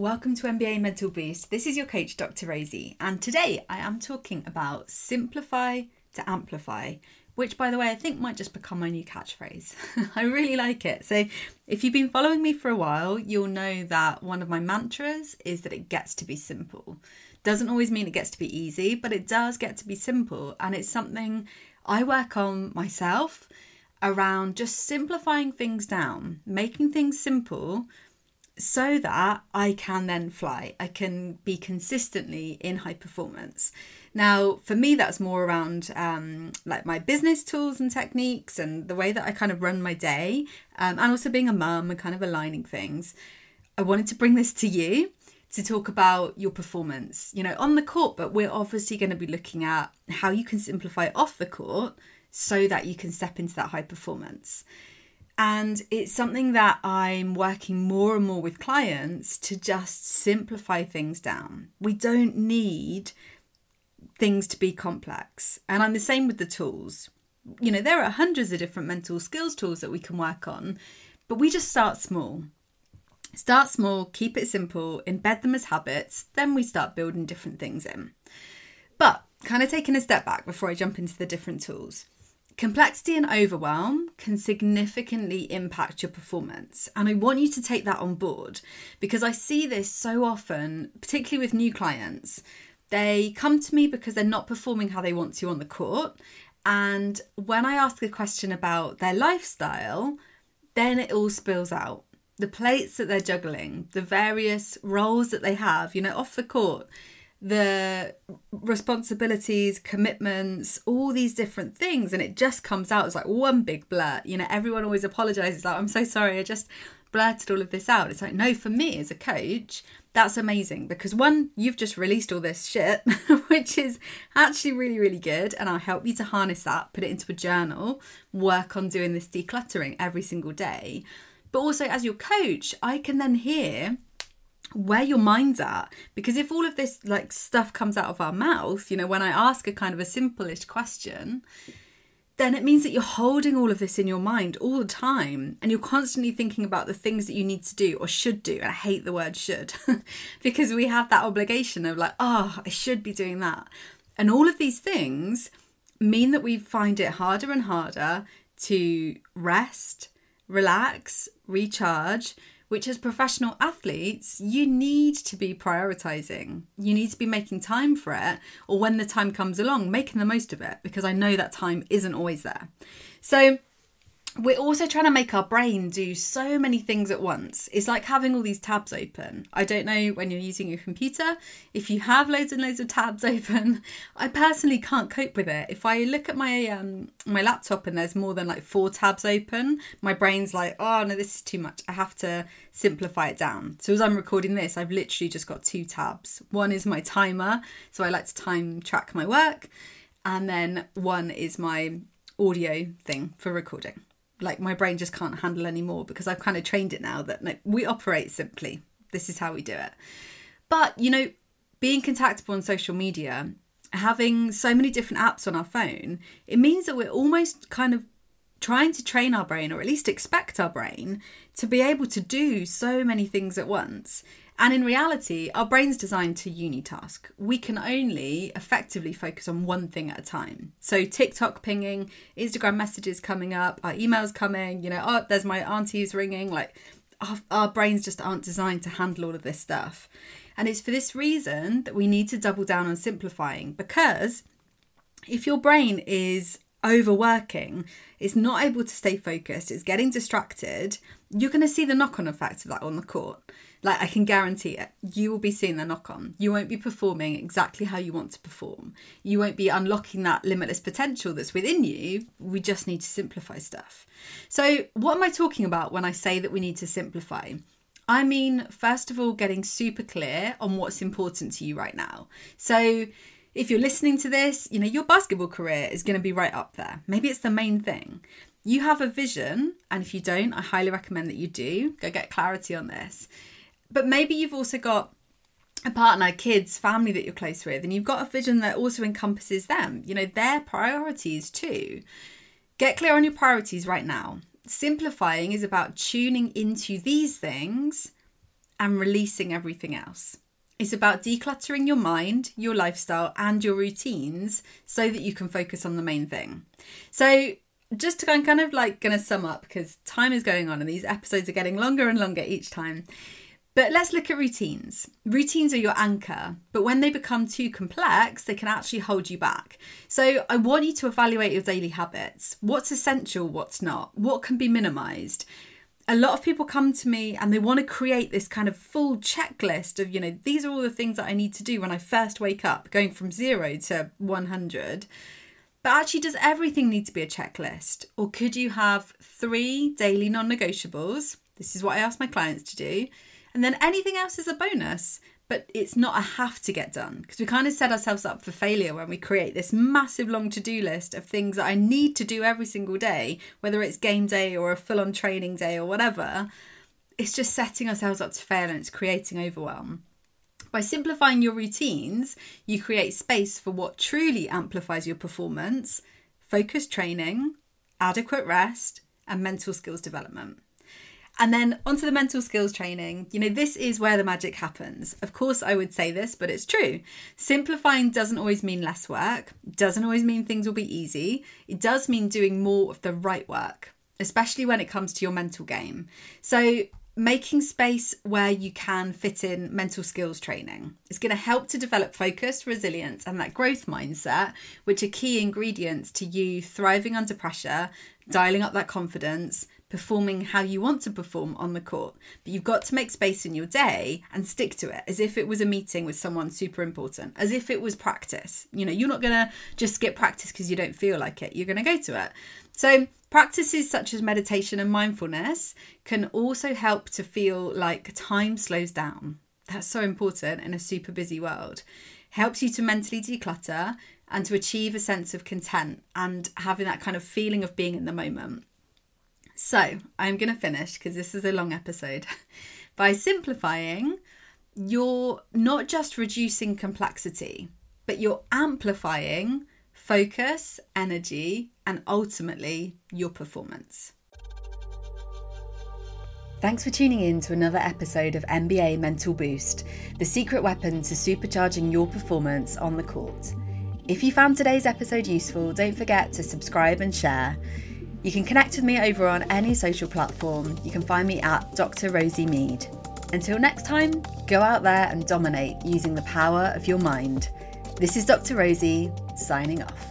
Welcome to NBA Mental Boost. This is your coach, Dr. Rosie, and today I am talking about simplify to amplify, which, by the way, I think might just become my new catchphrase. I really like it. So, if you've been following me for a while, you'll know that one of my mantras is that it gets to be simple. Doesn't always mean it gets to be easy, but it does get to be simple, and it's something I work on myself around just simplifying things down, making things simple so that I can then fly. I can be consistently in high performance. Now, for me, that's more around um, like my business tools and techniques and the way that I kind of run my day, um, and also being a mum and kind of aligning things. I wanted to bring this to you to talk about your performance, you know, on the court, but we're obviously going to be looking at how you can simplify off the court so that you can step into that high performance. And it's something that I'm working more and more with clients to just simplify things down. We don't need things to be complex. And I'm the same with the tools. You know, there are hundreds of different mental skills tools that we can work on, but we just start small. Start small, keep it simple, embed them as habits, then we start building different things in. But kind of taking a step back before I jump into the different tools. Complexity and overwhelm can significantly impact your performance. And I want you to take that on board because I see this so often, particularly with new clients. They come to me because they're not performing how they want to on the court. And when I ask a question about their lifestyle, then it all spills out. The plates that they're juggling, the various roles that they have, you know, off the court the responsibilities, commitments, all these different things, and it just comes out as like one big blur. You know, everyone always apologizes, like, I'm so sorry, I just blurted all of this out. It's like, no, for me as a coach, that's amazing because one, you've just released all this shit, which is actually really, really good. And I'll help you to harness that, put it into a journal, work on doing this decluttering every single day. But also, as your coach, I can then hear where your mind's at because if all of this like stuff comes out of our mouth you know when i ask a kind of a simple-ish question then it means that you're holding all of this in your mind all the time and you're constantly thinking about the things that you need to do or should do. And i hate the word should because we have that obligation of like oh i should be doing that. And all of these things mean that we find it harder and harder to rest relax recharge which as professional athletes, you need to be prioritizing. You need to be making time for it, or when the time comes along, making the most of it, because I know that time isn't always there. So, we're also trying to make our brain do so many things at once. It's like having all these tabs open. I don't know when you're using your computer, if you have loads and loads of tabs open. I personally can't cope with it. If I look at my um my laptop and there's more than like four tabs open, my brain's like, "Oh, no, this is too much. I have to simplify it down." So as I'm recording this, I've literally just got two tabs. One is my timer, so I like to time track my work, and then one is my audio thing for recording like my brain just can't handle anymore because I've kind of trained it now that no, we operate simply. This is how we do it. But, you know, being contactable on social media, having so many different apps on our phone, it means that we're almost kind of trying to train our brain, or at least expect our brain, to be able to do so many things at once. And in reality, our brain's designed to unitask. We can only effectively focus on one thing at a time. So TikTok pinging, Instagram messages coming up, our emails coming, you know, oh, there's my auntie's ringing. Like our, our brains just aren't designed to handle all of this stuff. And it's for this reason that we need to double down on simplifying because if your brain is overworking, it's not able to stay focused, it's getting distracted, you're going to see the knock on effect of that on the court. Like, I can guarantee it. You will be seeing the knock on. You won't be performing exactly how you want to perform. You won't be unlocking that limitless potential that's within you. We just need to simplify stuff. So, what am I talking about when I say that we need to simplify? I mean, first of all, getting super clear on what's important to you right now. So, if you're listening to this, you know, your basketball career is going to be right up there. Maybe it's the main thing. You have a vision, and if you don't, I highly recommend that you do. Go get clarity on this. But maybe you've also got a partner, kids, family that you're close with, and you've got a vision that also encompasses them, you know, their priorities too. Get clear on your priorities right now. Simplifying is about tuning into these things and releasing everything else. It's about decluttering your mind, your lifestyle, and your routines so that you can focus on the main thing. So, just to kind of like going to sum up because time is going on and these episodes are getting longer and longer each time. But let's look at routines. Routines are your anchor, but when they become too complex, they can actually hold you back. So I want you to evaluate your daily habits. What's essential, what's not? What can be minimized? A lot of people come to me and they want to create this kind of full checklist of, you know, these are all the things that I need to do when I first wake up, going from zero to 100. But actually, does everything need to be a checklist? Or could you have three daily non negotiables? This is what I ask my clients to do. And then anything else is a bonus but it's not a have to get done because we kind of set ourselves up for failure when we create this massive long to do list of things that I need to do every single day, whether it's game day or a full on training day or whatever. It's just setting ourselves up to fail and it's creating overwhelm. By simplifying your routines, you create space for what truly amplifies your performance, focused training, adequate rest, and mental skills development. And then onto the mental skills training. You know, this is where the magic happens. Of course, I would say this, but it's true. Simplifying doesn't always mean less work, doesn't always mean things will be easy. It does mean doing more of the right work, especially when it comes to your mental game. So, making space where you can fit in mental skills training. is going to help to develop focus, resilience, and that growth mindset, which are key ingredients to you thriving under pressure, dialing up that confidence, performing how you want to perform on the court. But you've got to make space in your day and stick to it as if it was a meeting with someone super important, as if it was practice. You know, you're not going to just skip practice because you don't feel like it. You're going to go to it. So, practices such as meditation and mindfulness can also help to feel like time slows down. That's so important in a super busy world. Helps you to mentally declutter and to achieve a sense of content and having that kind of feeling of being in the moment. So I'm going to finish because this is a long episode. By simplifying, you're not just reducing complexity, but you're amplifying focus, energy, and ultimately your performance. Thanks for tuning in to another episode of NBA Mental Boost, the secret weapon to supercharging your performance on the court. If you found today's episode useful, don't forget to subscribe and share. You can connect with me over on any social platform. You can find me at Dr. Rosie Mead. Until next time, go out there and dominate using the power of your mind. This is Dr. Rosie, signing off.